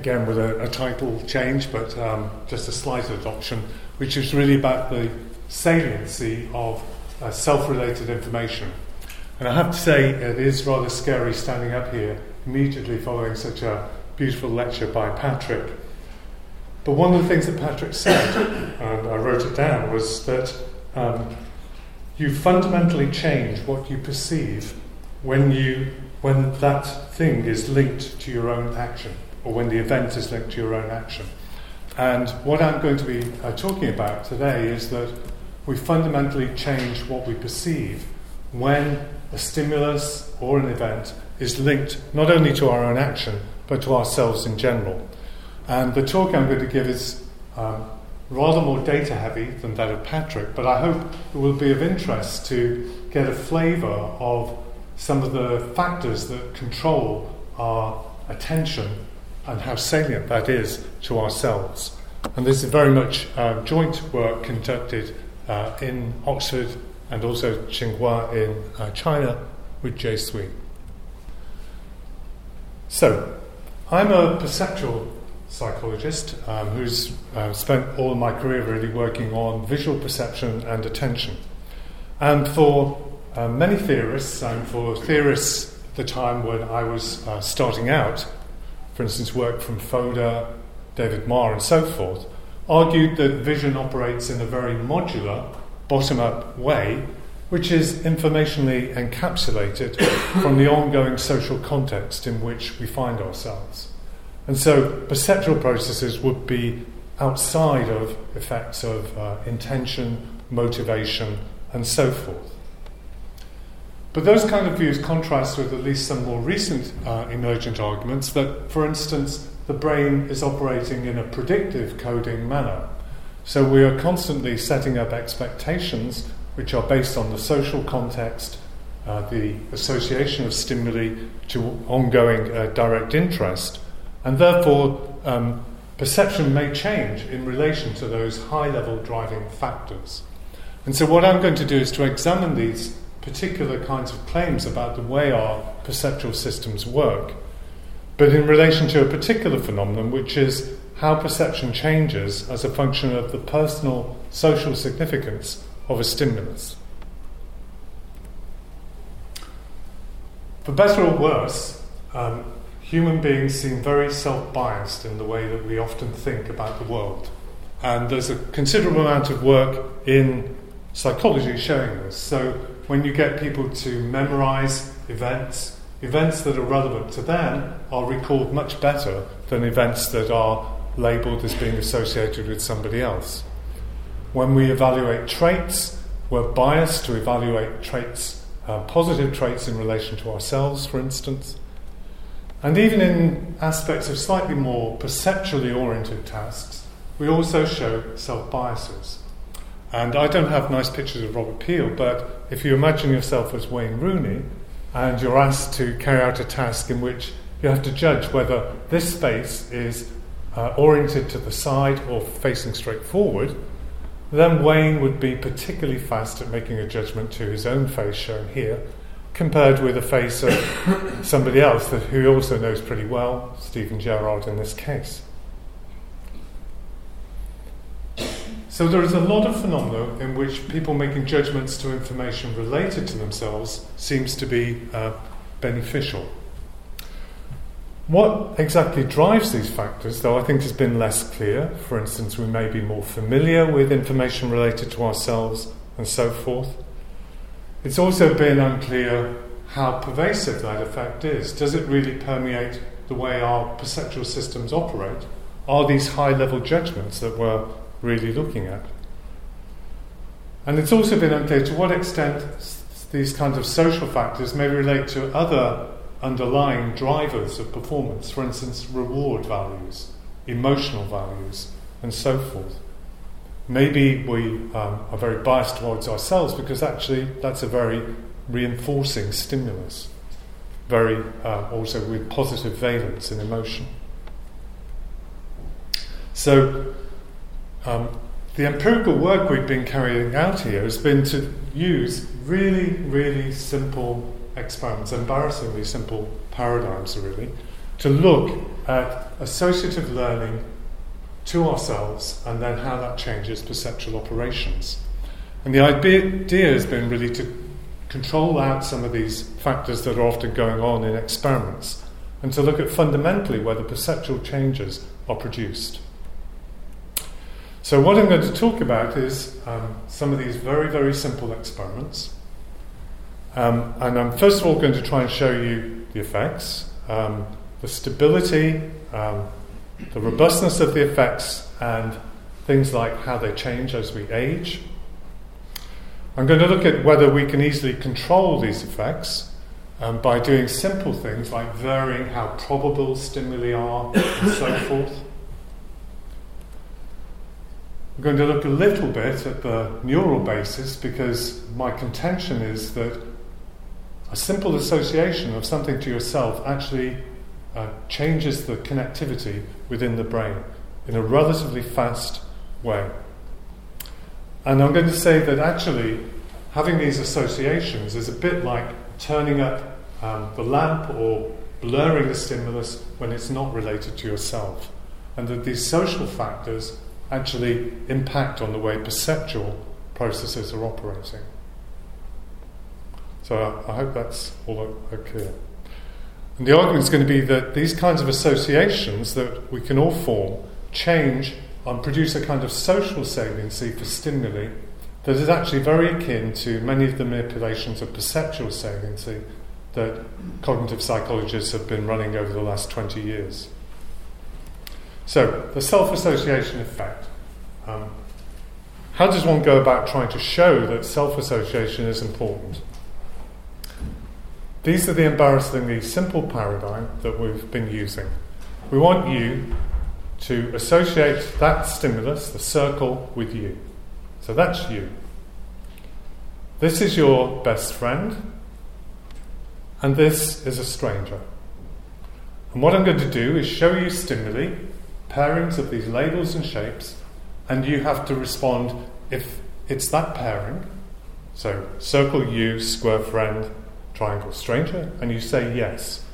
again with a, a title change, but um, just a slight adoption, which is really about the saliency of uh, self related information. And I have to say, it is rather scary standing up here immediately following such a beautiful lecture by Patrick. But one of the things that Patrick said, and I wrote it down, was that um, you fundamentally change what you perceive when, you, when that thing is linked to your own action, or when the event is linked to your own action. And what I'm going to be uh, talking about today is that we fundamentally change what we perceive when a stimulus or an event is linked not only to our own action, but to ourselves in general. And the talk I'm going to give is um, rather more data heavy than that of Patrick, but I hope it will be of interest to get a flavour of some of the factors that control our attention and how salient that is to ourselves. And this is very much uh, joint work conducted uh, in Oxford and also Tsinghua in uh, China with Jie Sui. So, I'm a perceptual psychologist um, who's uh, spent all my career really working on visual perception and attention. And for uh, many theorists, and for theorists at the time when I was uh, starting out, for instance, work from Fodor, David Marr, and so forth, argued that vision operates in a very modular, bottom up way, which is informationally encapsulated from the ongoing social context in which we find ourselves. And so perceptual processes would be outside of effects of uh, intention, motivation, and so forth. But those kind of views contrast with at least some more recent uh, emergent arguments that, for instance, the brain is operating in a predictive coding manner. So we are constantly setting up expectations which are based on the social context, uh, the association of stimuli to ongoing uh, direct interest, and therefore um, perception may change in relation to those high level driving factors. And so, what I'm going to do is to examine these particular kinds of claims about the way our perceptual systems work but in relation to a particular phenomenon, which is how perception changes as a function of the personal social significance of a stimulus. For better or worse, um, human beings seem very self biased in the way that we often think about the world. And there's a considerable amount of work in psychology showing this. So when you get people to memorize events, events that are relevant to them are recalled much better than events that are labelled as being associated with somebody else. When we evaluate traits, we're biased to evaluate traits, uh, positive traits in relation to ourselves, for instance. And even in aspects of slightly more perceptually oriented tasks, we also show self biases. And I don't have nice pictures of Robert Peel, but if you imagine yourself as Wayne Rooney, and you're asked to carry out a task in which you have to judge whether this space is uh, oriented to the side or facing straight forward, then Wayne would be particularly fast at making a judgment to his own face shown here, compared with the face of somebody else that, who he also knows pretty well, Steven Gerrard in this case. So there is a lot of phenomena in which people making judgments to information related to themselves seems to be uh, beneficial. What exactly drives these factors, though I think has been less clear, for instance, we may be more familiar with information related to ourselves and so forth. It's also been unclear how pervasive that effect is. Does it really permeate the way our perceptual systems operate? Are these high level judgments that we're really looking at. And it's also been unclear to what extent these kinds of social factors may relate to other underlying drivers of performance, for instance, reward values, emotional values, and so forth. Maybe we um, are very biased towards ourselves because actually that's a very reinforcing stimulus, very uh, also with positive valence in emotion. So, um, the empirical work we've been carrying out here has been to use really, really simple experiments, embarrassingly simple paradigms, really, to look at associative learning to ourselves and then how that changes perceptual operations. And the idea has been really to control out some of these factors that are often going on in experiments and to look at fundamentally where the perceptual changes are produced. So, what I'm going to talk about is um, some of these very, very simple experiments. Um, and I'm first of all going to try and show you the effects, um, the stability, um, the robustness of the effects, and things like how they change as we age. I'm going to look at whether we can easily control these effects um, by doing simple things like varying how probable stimuli are and so forth. I'm going to look a little bit at the neural basis because my contention is that a simple association of something to yourself actually uh, changes the connectivity within the brain in a relatively fast way. And I'm going to say that actually having these associations is a bit like turning up um, the lamp or blurring the stimulus when it's not related to yourself. And that these social factors actually impact on the way perceptual processes are operating. So I, hope that's all clear. And the argument is going to be that these kinds of associations that we can all form change and produce a kind of social saliency for stimuli that is actually very akin to many of the manipulations of perceptual saliency that cognitive psychologists have been running over the last 20 years. So, the self association effect. Um, how does one go about trying to show that self association is important? These are the embarrassingly simple paradigm that we've been using. We want you to associate that stimulus, the circle, with you. So that's you. This is your best friend, and this is a stranger. And what I'm going to do is show you stimuli, pairings of these labels and shapes, and you have to respond if it's that pairing. So, circle you, square friend, triangle stranger, and you say yes.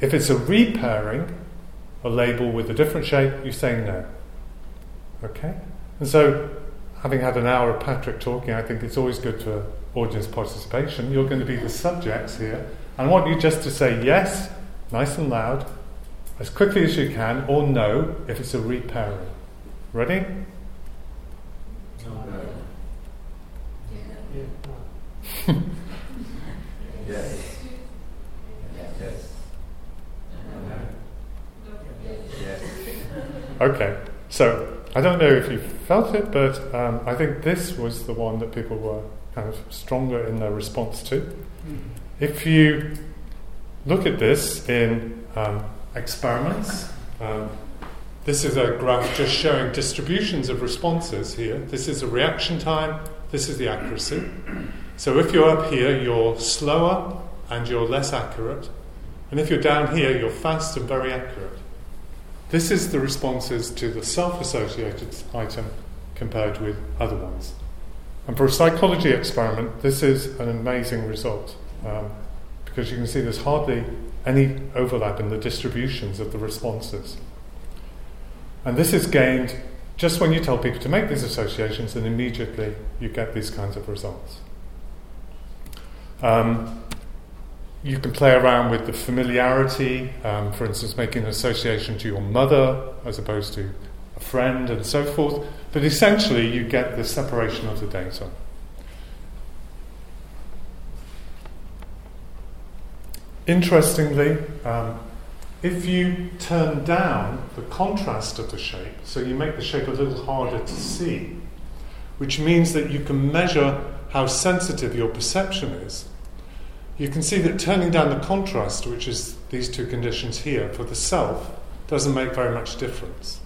If it's a repairing, a label with a different shape, you say no. Okay? And so, having had an hour of Patrick talking, I think it's always good for audience participation. You're going to be the subjects here. And I want you just to say yes, nice and loud, as quickly as you can, or no if it's a repairing. Ready? No. Yeah. Yes. Yes. Okay, so I don't know if you felt it, but um, I think this was the one that people were kind of stronger in their response to. Mm-hmm. If you look at this in um, experiments, um, this is a graph just showing distributions of responses here. This is a reaction time, this is the accuracy. So if you're up here, you're slower and you're less accurate. And if you're down here, you're fast and very accurate. This is the responses to the self associated item compared with other ones. And for a psychology experiment, this is an amazing result um, because you can see there's hardly any overlap in the distributions of the responses. And this is gained just when you tell people to make these associations, and immediately you get these kinds of results. Um, you can play around with the familiarity, um, for instance, making an association to your mother as opposed to a friend and so forth, but essentially you get the separation of the data. Interestingly, um, if you turn down the contrast of the shape, so you make the shape a little harder to see, which means that you can measure how sensitive your perception is, you can see that turning down the contrast, which is these two conditions here, for the self, doesn't make very much difference.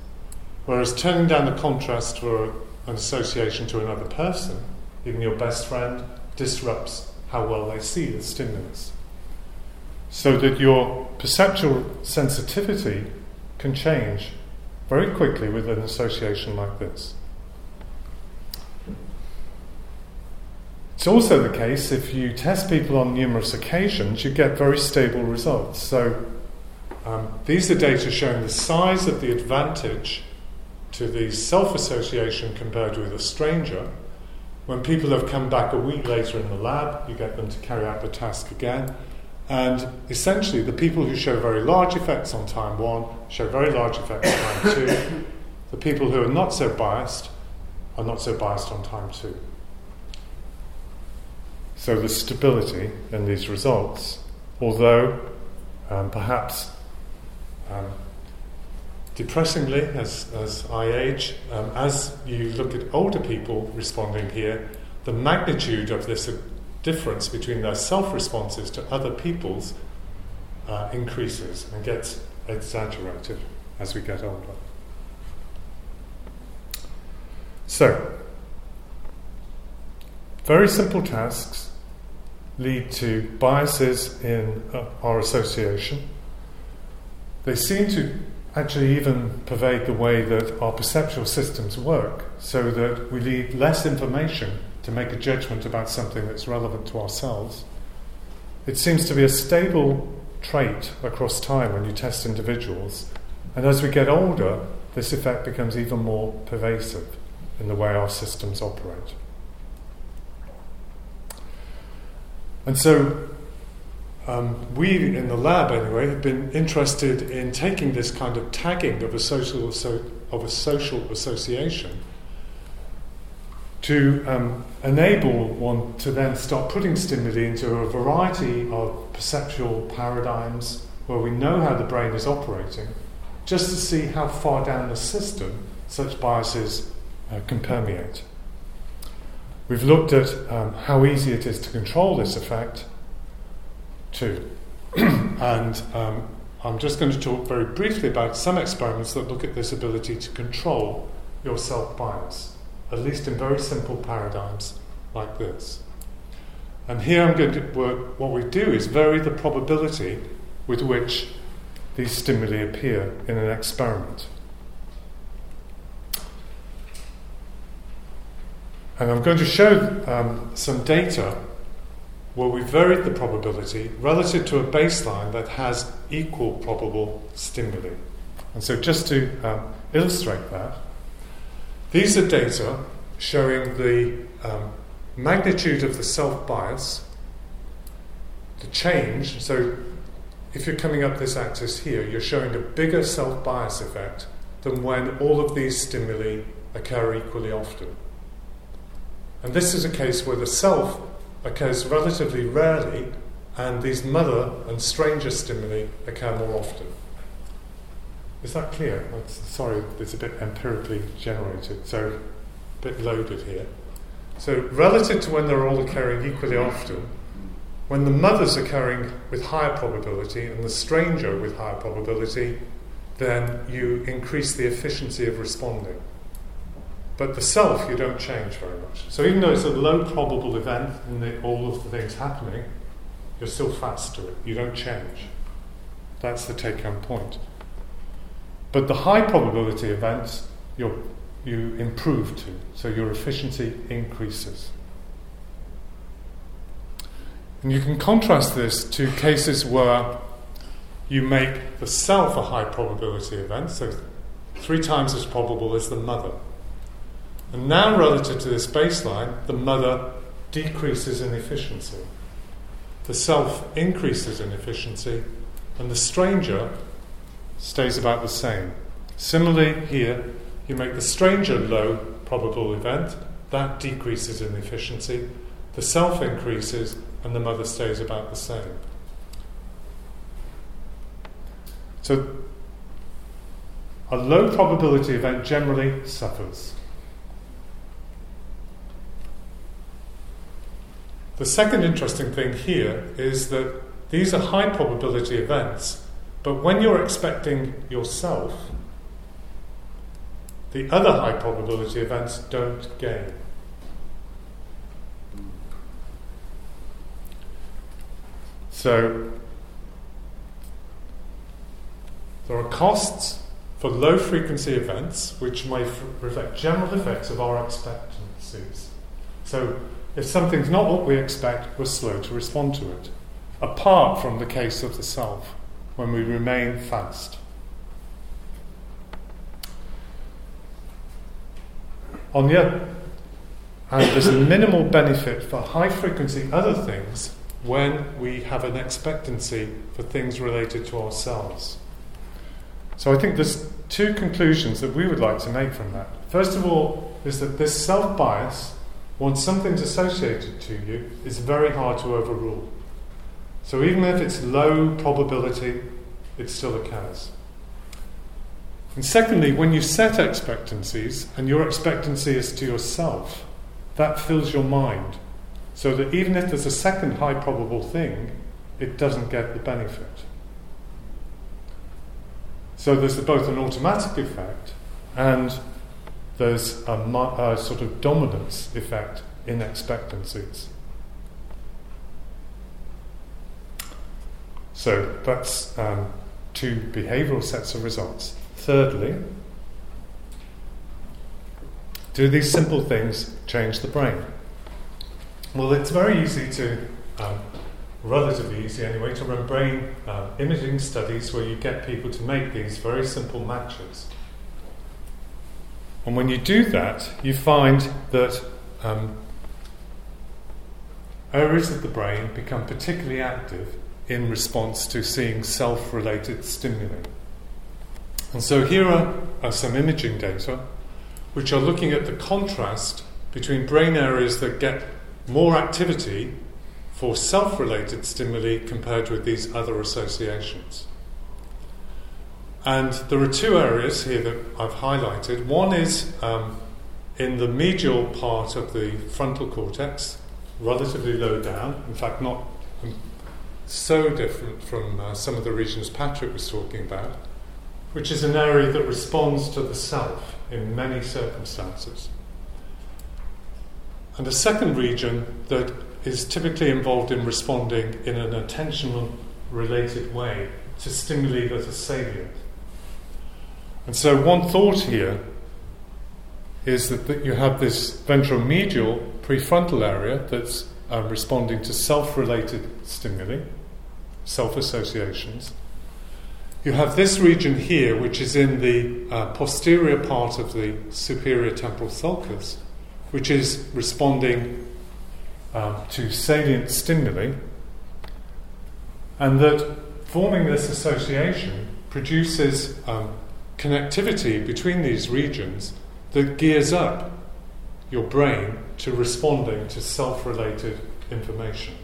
Whereas turning down the contrast for an association to another person, even your best friend, disrupts how well they see the stimulus. So that your perceptual sensitivity can change very quickly with an association like this. It's also the case if you test people on numerous occasions, you get very stable results. So um, these are data showing the size of the advantage to the self association compared with a stranger. When people have come back a week later in the lab, you get them to carry out the task again. And essentially, the people who show very large effects on time one show very large effects on time two. The people who are not so biased are not so biased on time two. So the stability in these results, although um, perhaps um, depressingly, as, as I age, um, as you look at older people responding here, the magnitude of this difference between their self responses to other people's uh, increases and gets exaggerated as we get older. So, very simple tasks lead to biases in uh, our association. They seem to actually even pervade the way that our perceptual systems work, so that we need less information to make a judgment about something that's relevant to ourselves. It seems to be a stable trait across time when you test individuals, and as we get older, this effect becomes even more pervasive in the way our systems operate. And so, um, we in the lab, anyway, have been interested in taking this kind of tagging of a social, of a social association to um, enable one to then start putting stimuli into a variety of perceptual paradigms where we know how the brain is operating, just to see how far down the system such biases uh, can permeate. We've looked at um, how easy it is to control this effect, too. and um, I'm just going to talk very briefly about some experiments that look at this ability to control your self bias, at least in very simple paradigms like this. And here I'm going to work, what we do is vary the probability with which these stimuli appear in an experiment. And I'm going to show um, some data where we've varied the probability relative to a baseline that has equal probable stimuli. And so, just to um, illustrate that, these are data showing the um, magnitude of the self bias, the change. So, if you're coming up this axis here, you're showing a bigger self bias effect than when all of these stimuli occur equally often. And this is a case where the self occurs relatively rarely, and these mother and stranger stimuli occur more often. Is that clear? sorry, it's a bit empirically generated, so a bit loaded here. So, relative to when they're all occurring equally often, when the mother's occurring with higher probability and the stranger with higher probability, then you increase the efficiency of responding. But the self, you don't change very much. So even though it's a low probable event in the, all of the things happening, you're still fast to it. You don't change. That's the take home point. But the high probability events, you you improve to. So your efficiency increases. And you can contrast this to cases where you make the self a high probability event, so three times as probable as the mother. And now, relative to this baseline, the mother decreases in efficiency. The self increases in efficiency, and the stranger stays about the same. Similarly, here, you make the stranger low probable event, that decreases in efficiency, the self increases, and the mother stays about the same. So, a low probability event generally suffers. The second interesting thing here is that these are high probability events, but when you're expecting yourself, the other high probability events don't gain. So, there are costs for low frequency events which may f- reflect general effects of our expectancies. So, if something's not what we expect, we're slow to respond to it, apart from the case of the self. When we remain fast. On the other hand, there's a minimal benefit for high frequency other things when we have an expectancy for things related to ourselves. So I think there's two conclusions that we would like to make from that. First of all, is that this self bias, once something's associated to you, is very hard to overrule. So even if it's low probability, it still occurs. And secondly, when you set expectancies, and your expectancy is to yourself, that fills your mind. So that even if there's a second high probable thing, it doesn't get the benefit. So there's both an automatic effect and there's a, a sort of dominance effect in expectancies. So that's um, two behavioral sets of results. Thirdly, do these simple things change the brain? Well, it's very easy to um, relatively easy anyway, to run brain uh, imaging studies where you get people to make these very simple matches. And when you do that, you find that um, areas of the brain become particularly active in response to seeing self related stimuli. And so here are, are some imaging data which are looking at the contrast between brain areas that get more activity for self related stimuli compared with these other associations. And there are two areas here that I've highlighted. One is um, in the medial part of the frontal cortex, relatively low down, in fact, not so different from uh, some of the regions Patrick was talking about, which is an area that responds to the self in many circumstances. And a second region that is typically involved in responding in an attentional related way to stimuli that are salient. And so, one thought here is that, that you have this ventromedial prefrontal area that's um, responding to self related stimuli, self associations. You have this region here, which is in the uh, posterior part of the superior temporal sulcus, which is responding um, to salient stimuli, and that forming this association produces um, connectivity between these regions that gears up your brain to responding to self related information.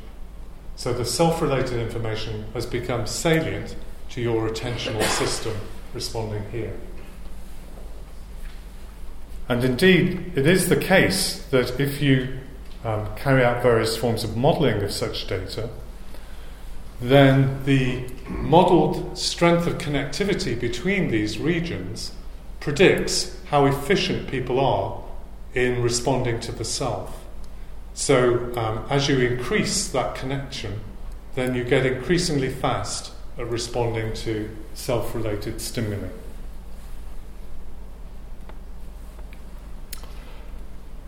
So the self related information has become salient to your attentional system responding here. And indeed, it is the case that if you um, carry out various forms of modeling of such data, then the modeled strength of connectivity between these regions predicts how efficient people are in responding to the self. So, um, as you increase that connection, then you get increasingly fast at responding to self related stimuli.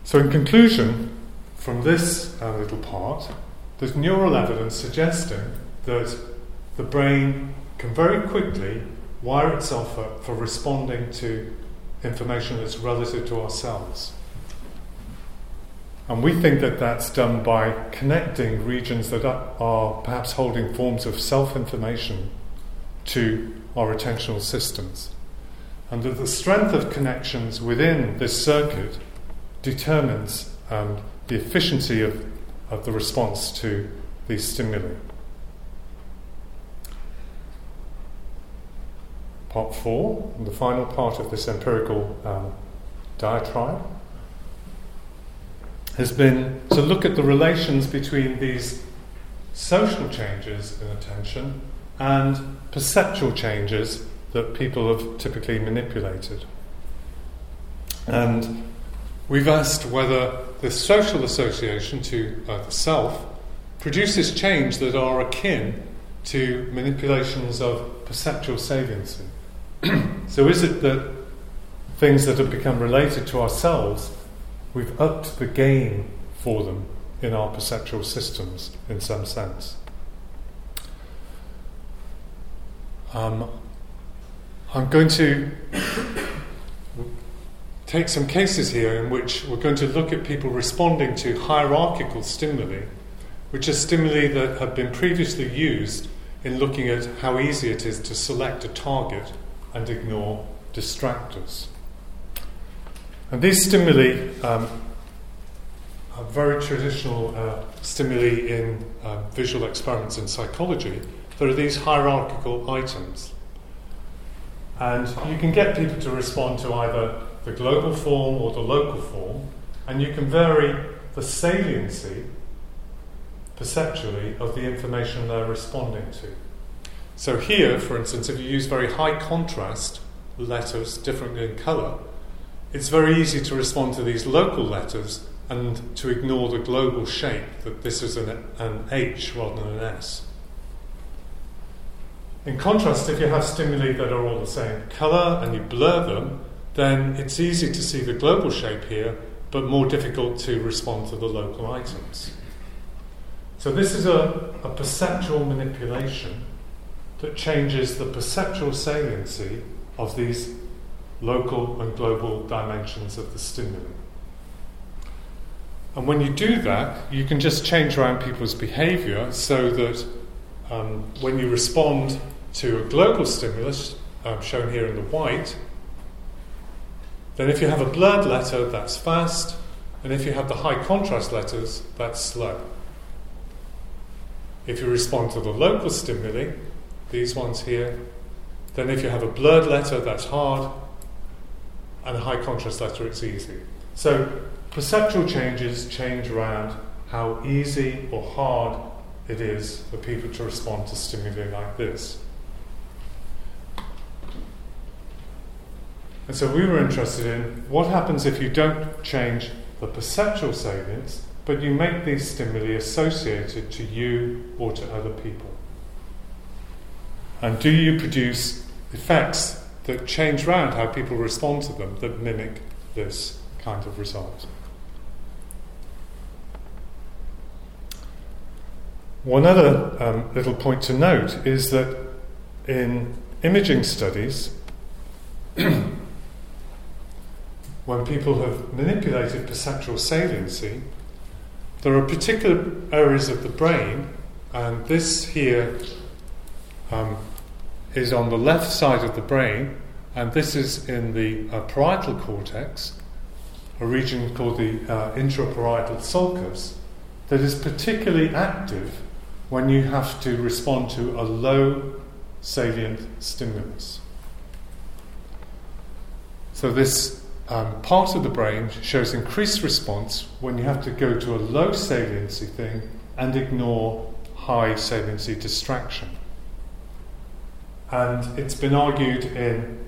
So, in conclusion, from this uh, little part, there's neural evidence suggesting that the brain can very quickly wire itself up for responding to information that's relative to ourselves. And we think that that's done by connecting regions that are perhaps holding forms of self information to our attentional systems. And that the strength of connections within this circuit determines um, the efficiency of, of the response to these stimuli. Part four, the final part of this empirical um, diatribe, has been to look at the relations between these social changes in attention and perceptual changes that people have typically manipulated. And we've asked whether the social association to uh, the self produces change that are akin to manipulations of perceptual saliency. so, is it that things that have become related to ourselves, we've upped the game for them in our perceptual systems in some sense? um, I'm going to take some cases here in which we're going to look at people responding to hierarchical stimuli, which are stimuli that have been previously used in looking at how easy it is to select a target and ignore distractors. And these stimuli um, are very traditional uh, stimuli in uh, visual experiments in psychology. There are these hierarchical items. And you can get people to respond to either the global form or the local form, and you can vary the saliency perceptually of the information they're responding to. So, here, for instance, if you use very high contrast letters, different in colour, it's very easy to respond to these local letters and to ignore the global shape that this is an, an H rather than an S. In contrast, if you have stimuli that are all the same colour and you blur them, then it's easy to see the global shape here, but more difficult to respond to the local items. So, this is a, a perceptual manipulation that changes the perceptual saliency of these local and global dimensions of the stimuli. And when you do that, you can just change around people's behavior so that um, when you respond to a global stimulus, um, shown here in the white, then if you have a blurred letter, that's fast, and if you have the high contrast letters, that's slow. If you respond to the local stimuli, these ones here, then if you have a blurred letter, that's hard, and a high contrast letter, it's easy. So perceptual changes change around how easy or hard it is for people to respond to stimuli like this. And so we were interested in what happens if you don't change the perceptual salience, but you make these stimuli associated to you or to other people. And do you produce effects that change around how people respond to them that mimic this kind of result? One other um, little point to note is that in imaging studies, when people have manipulated perceptual saliency, there are particular areas of the brain, and this here um, is on the left side of the brain, and this is in the uh, parietal cortex, a region called the uh, intraparietal sulcus, that is particularly active when you have to respond to a low salient stimulus. So, this um, part of the brain shows increased response when you have to go to a low saliency thing and ignore high saliency distraction. And it's been argued in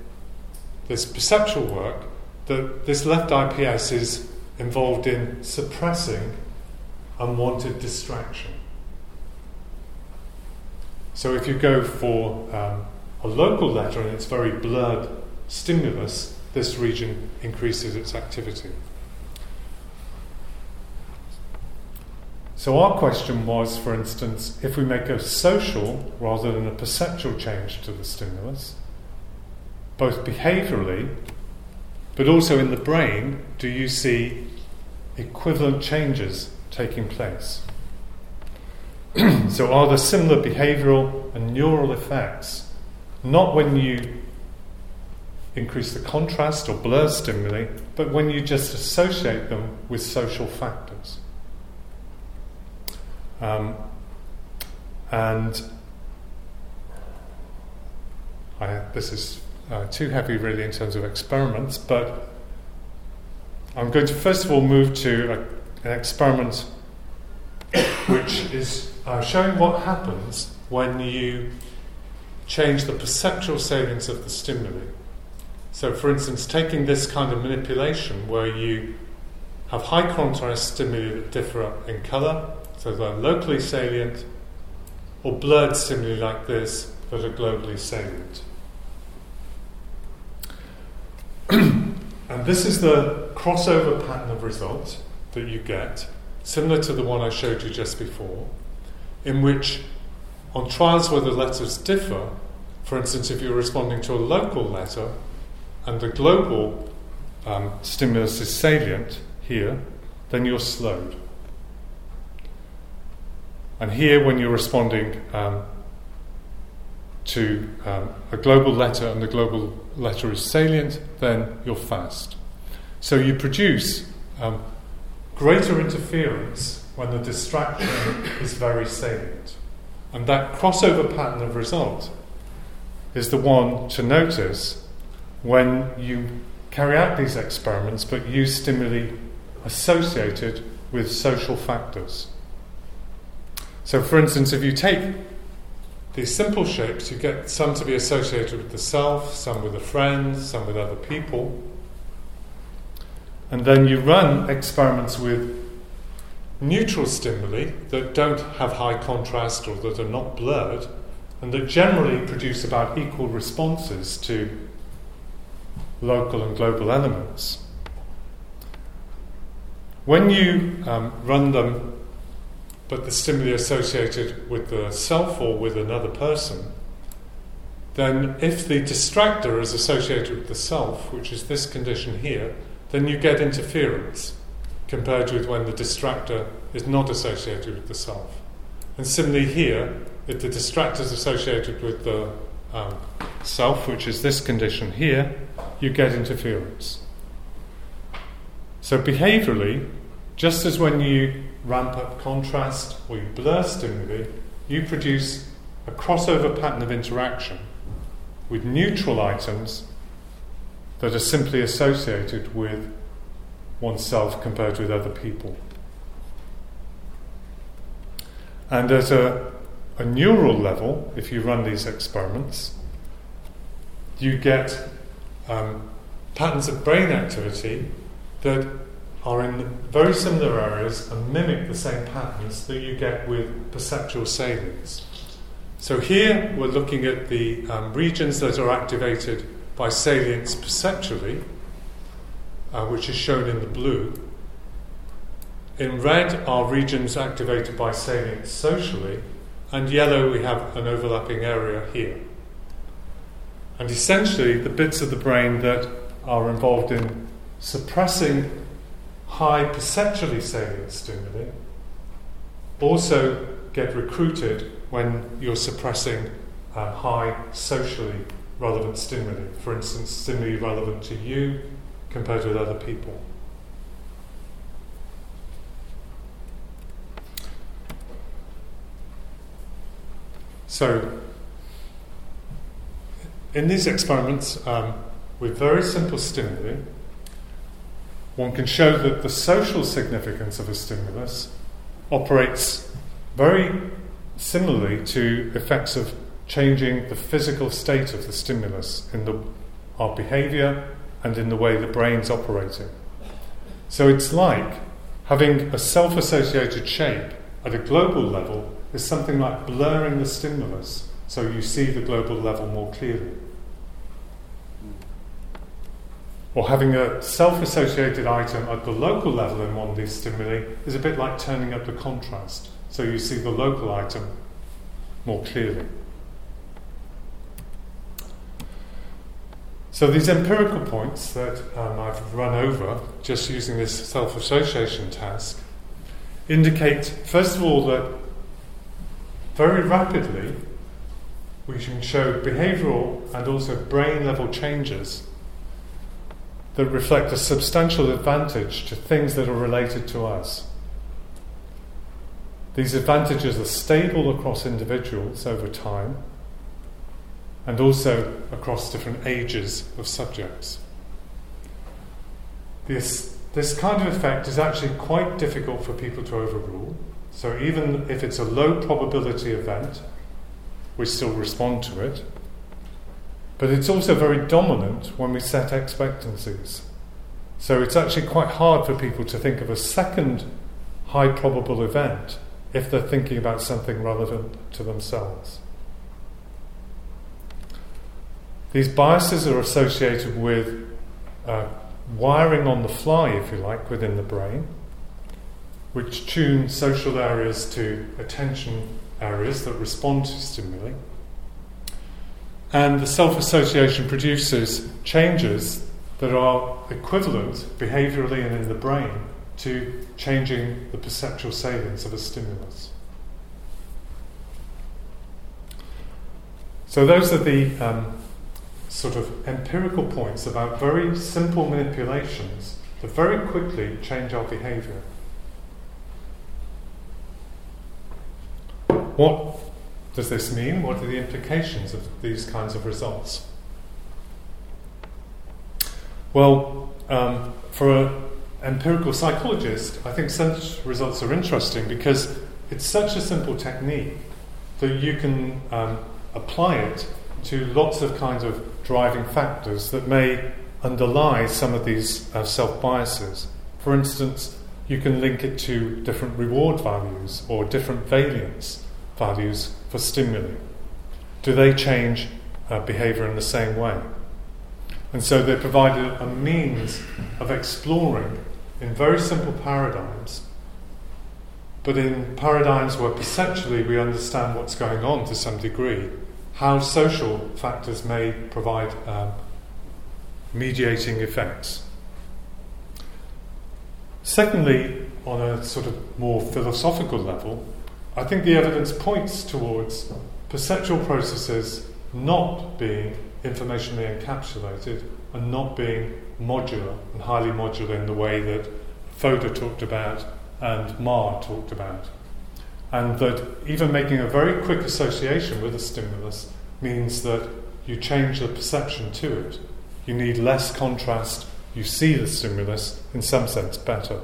this perceptual work that this left IPS is involved in suppressing unwanted distraction. So if you go for um, a local letter and it's very blurred stimulus, this region increases its activity. So, our question was, for instance, if we make a social rather than a perceptual change to the stimulus, both behaviorally but also in the brain, do you see equivalent changes taking place? so, are there similar behavioral and neural effects? Not when you increase the contrast or blur stimuli, but when you just associate them with social factors. Um, and I, this is uh, too heavy, really, in terms of experiments, but I'm going to first of all move to a, an experiment which is uh, showing what happens when you change the perceptual salience of the stimuli. So, for instance, taking this kind of manipulation where you have high contrast stimuli that differ in colour, so they're locally salient, or blurred stimuli like this that are globally salient. and this is the crossover pattern of result that you get, similar to the one I showed you just before, in which on trials where the letters differ, for instance, if you're responding to a local letter and the global um, stimulus is salient here, then you're slowed. And here, when you're responding um, to um, a global letter and the global letter is salient, then you're fast. So you produce um, greater interference when the distraction is very salient. And that crossover pattern of result is the one to notice when you carry out these experiments but use stimuli associated with social factors. So, for instance, if you take these simple shapes, you get some to be associated with the self, some with a friend, some with other people. And then you run experiments with neutral stimuli that don't have high contrast or that are not blurred, and that generally produce about equal responses to local and global elements. When you um, run them, but the stimuli associated with the self or with another person, then if the distractor is associated with the self, which is this condition here, then you get interference compared with when the distractor is not associated with the self. And similarly here, if the distractor is associated with the um, self, which is this condition here, you get interference. So behaviorally, just as when you ramp up contrast or you blur stimuli, you produce a crossover pattern of interaction with neutral items that are simply associated with oneself compared with other people. And at a, a neural level, if you run these experiments, you get um, patterns of brain activity that are in very similar areas and mimic the same patterns that you get with perceptual salience. So here we're looking at the um, regions that are activated by salience perceptually, uh, which is shown in the blue. In red are regions activated by salience socially, and yellow we have an overlapping area here. And essentially, the bits of the brain that are involved in suppressing high perceptually salient stimuli also get recruited when you're suppressing uh, high socially relevant stimuli. For instance, stimuli relevant to you compared with other people. So, in these experiments, um, with very simple stimuli, one can show that the social significance of a stimulus operates very similarly to effects of changing the physical state of the stimulus in the, our behavior and in the way the brain's operating. So it's like having a self associated shape at a global level is something like blurring the stimulus so you see the global level more clearly. Or having a self associated item at the local level in one of these stimuli is a bit like turning up the contrast so you see the local item more clearly. So these empirical points that um, I've run over just using this self-association task indicate, first of all, that very rapidly we can show behavioural and also brain level changes that reflect a substantial advantage to things that are related to us. These advantages are stable across individuals over time and also across different ages of subjects. This, this kind of effect is actually quite difficult for people to overrule. So, even if it's a low probability event, we still respond to it. But it's also very dominant when we set expectancies. So, it's actually quite hard for people to think of a second high probable event if they're thinking about something relevant to themselves. These biases are associated with uh, wiring on the fly, if you like, within the brain, which tune social areas to attention areas that respond to stimuli. And the self association produces changes that are equivalent behaviorally and in the brain to changing the perceptual salience of a stimulus. So, those are the um, sort of empirical points about very simple manipulations that very quickly change our behavior. What does this mean? What are the implications of these kinds of results? Well, um, for an empirical psychologist, I think such results are interesting because it's such a simple technique that you can um, apply it to lots of kinds of driving factors that may underlie some of these uh, self biases. For instance, you can link it to different reward values or different valence values for stimuli. Do they change uh, behavior in the same way? And so they provided a means of exploring in very simple paradigms, but in paradigms where perceptually we understand what's going on to some degree, how social factors may provide um, mediating effects. Secondly, on a sort of more philosophical level, I think the evidence points towards perceptual processes not being informationally encapsulated and not being modular and highly modular in the way that Fodor talked about and Marr talked about. And that even making a very quick association with a stimulus means that you change the perception to it. You need less contrast, you see the stimulus in some sense better.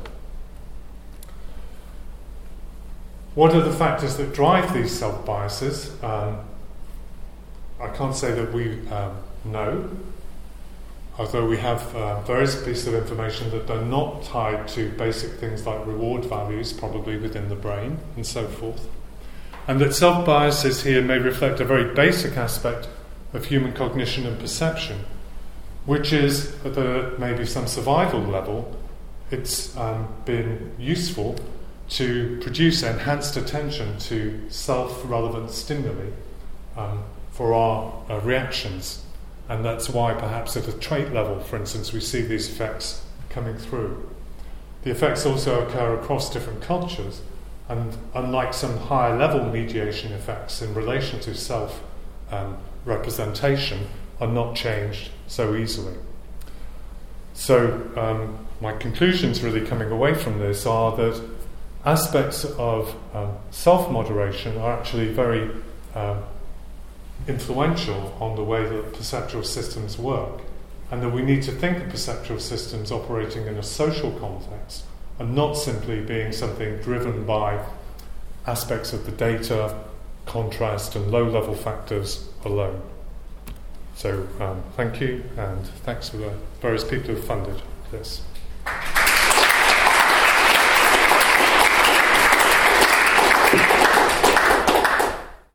What are the factors that drive these self biases? Um, I can't say that we um, know, although we have uh, various pieces of information that are not tied to basic things like reward values, probably within the brain, and so forth. And that self biases here may reflect a very basic aspect of human cognition and perception, which is at maybe some survival level, it's um, been useful to produce enhanced attention to self relevant stimuli um, for our uh, reactions. And that's why, perhaps at a trait level, for instance, we see these effects coming through. The effects also occur across different cultures, and unlike some higher level mediation effects in relation to self um, representation, are not changed so easily. So, um, my conclusions really coming away from this are that aspects of um, self moderation are actually very um, influential on the way that perceptual systems work, and that we need to think of perceptual systems operating in a social context and not simply being something driven by aspects of the data, contrast, and low level factors alone. So, um, thank you, and thanks to the various people who funded this.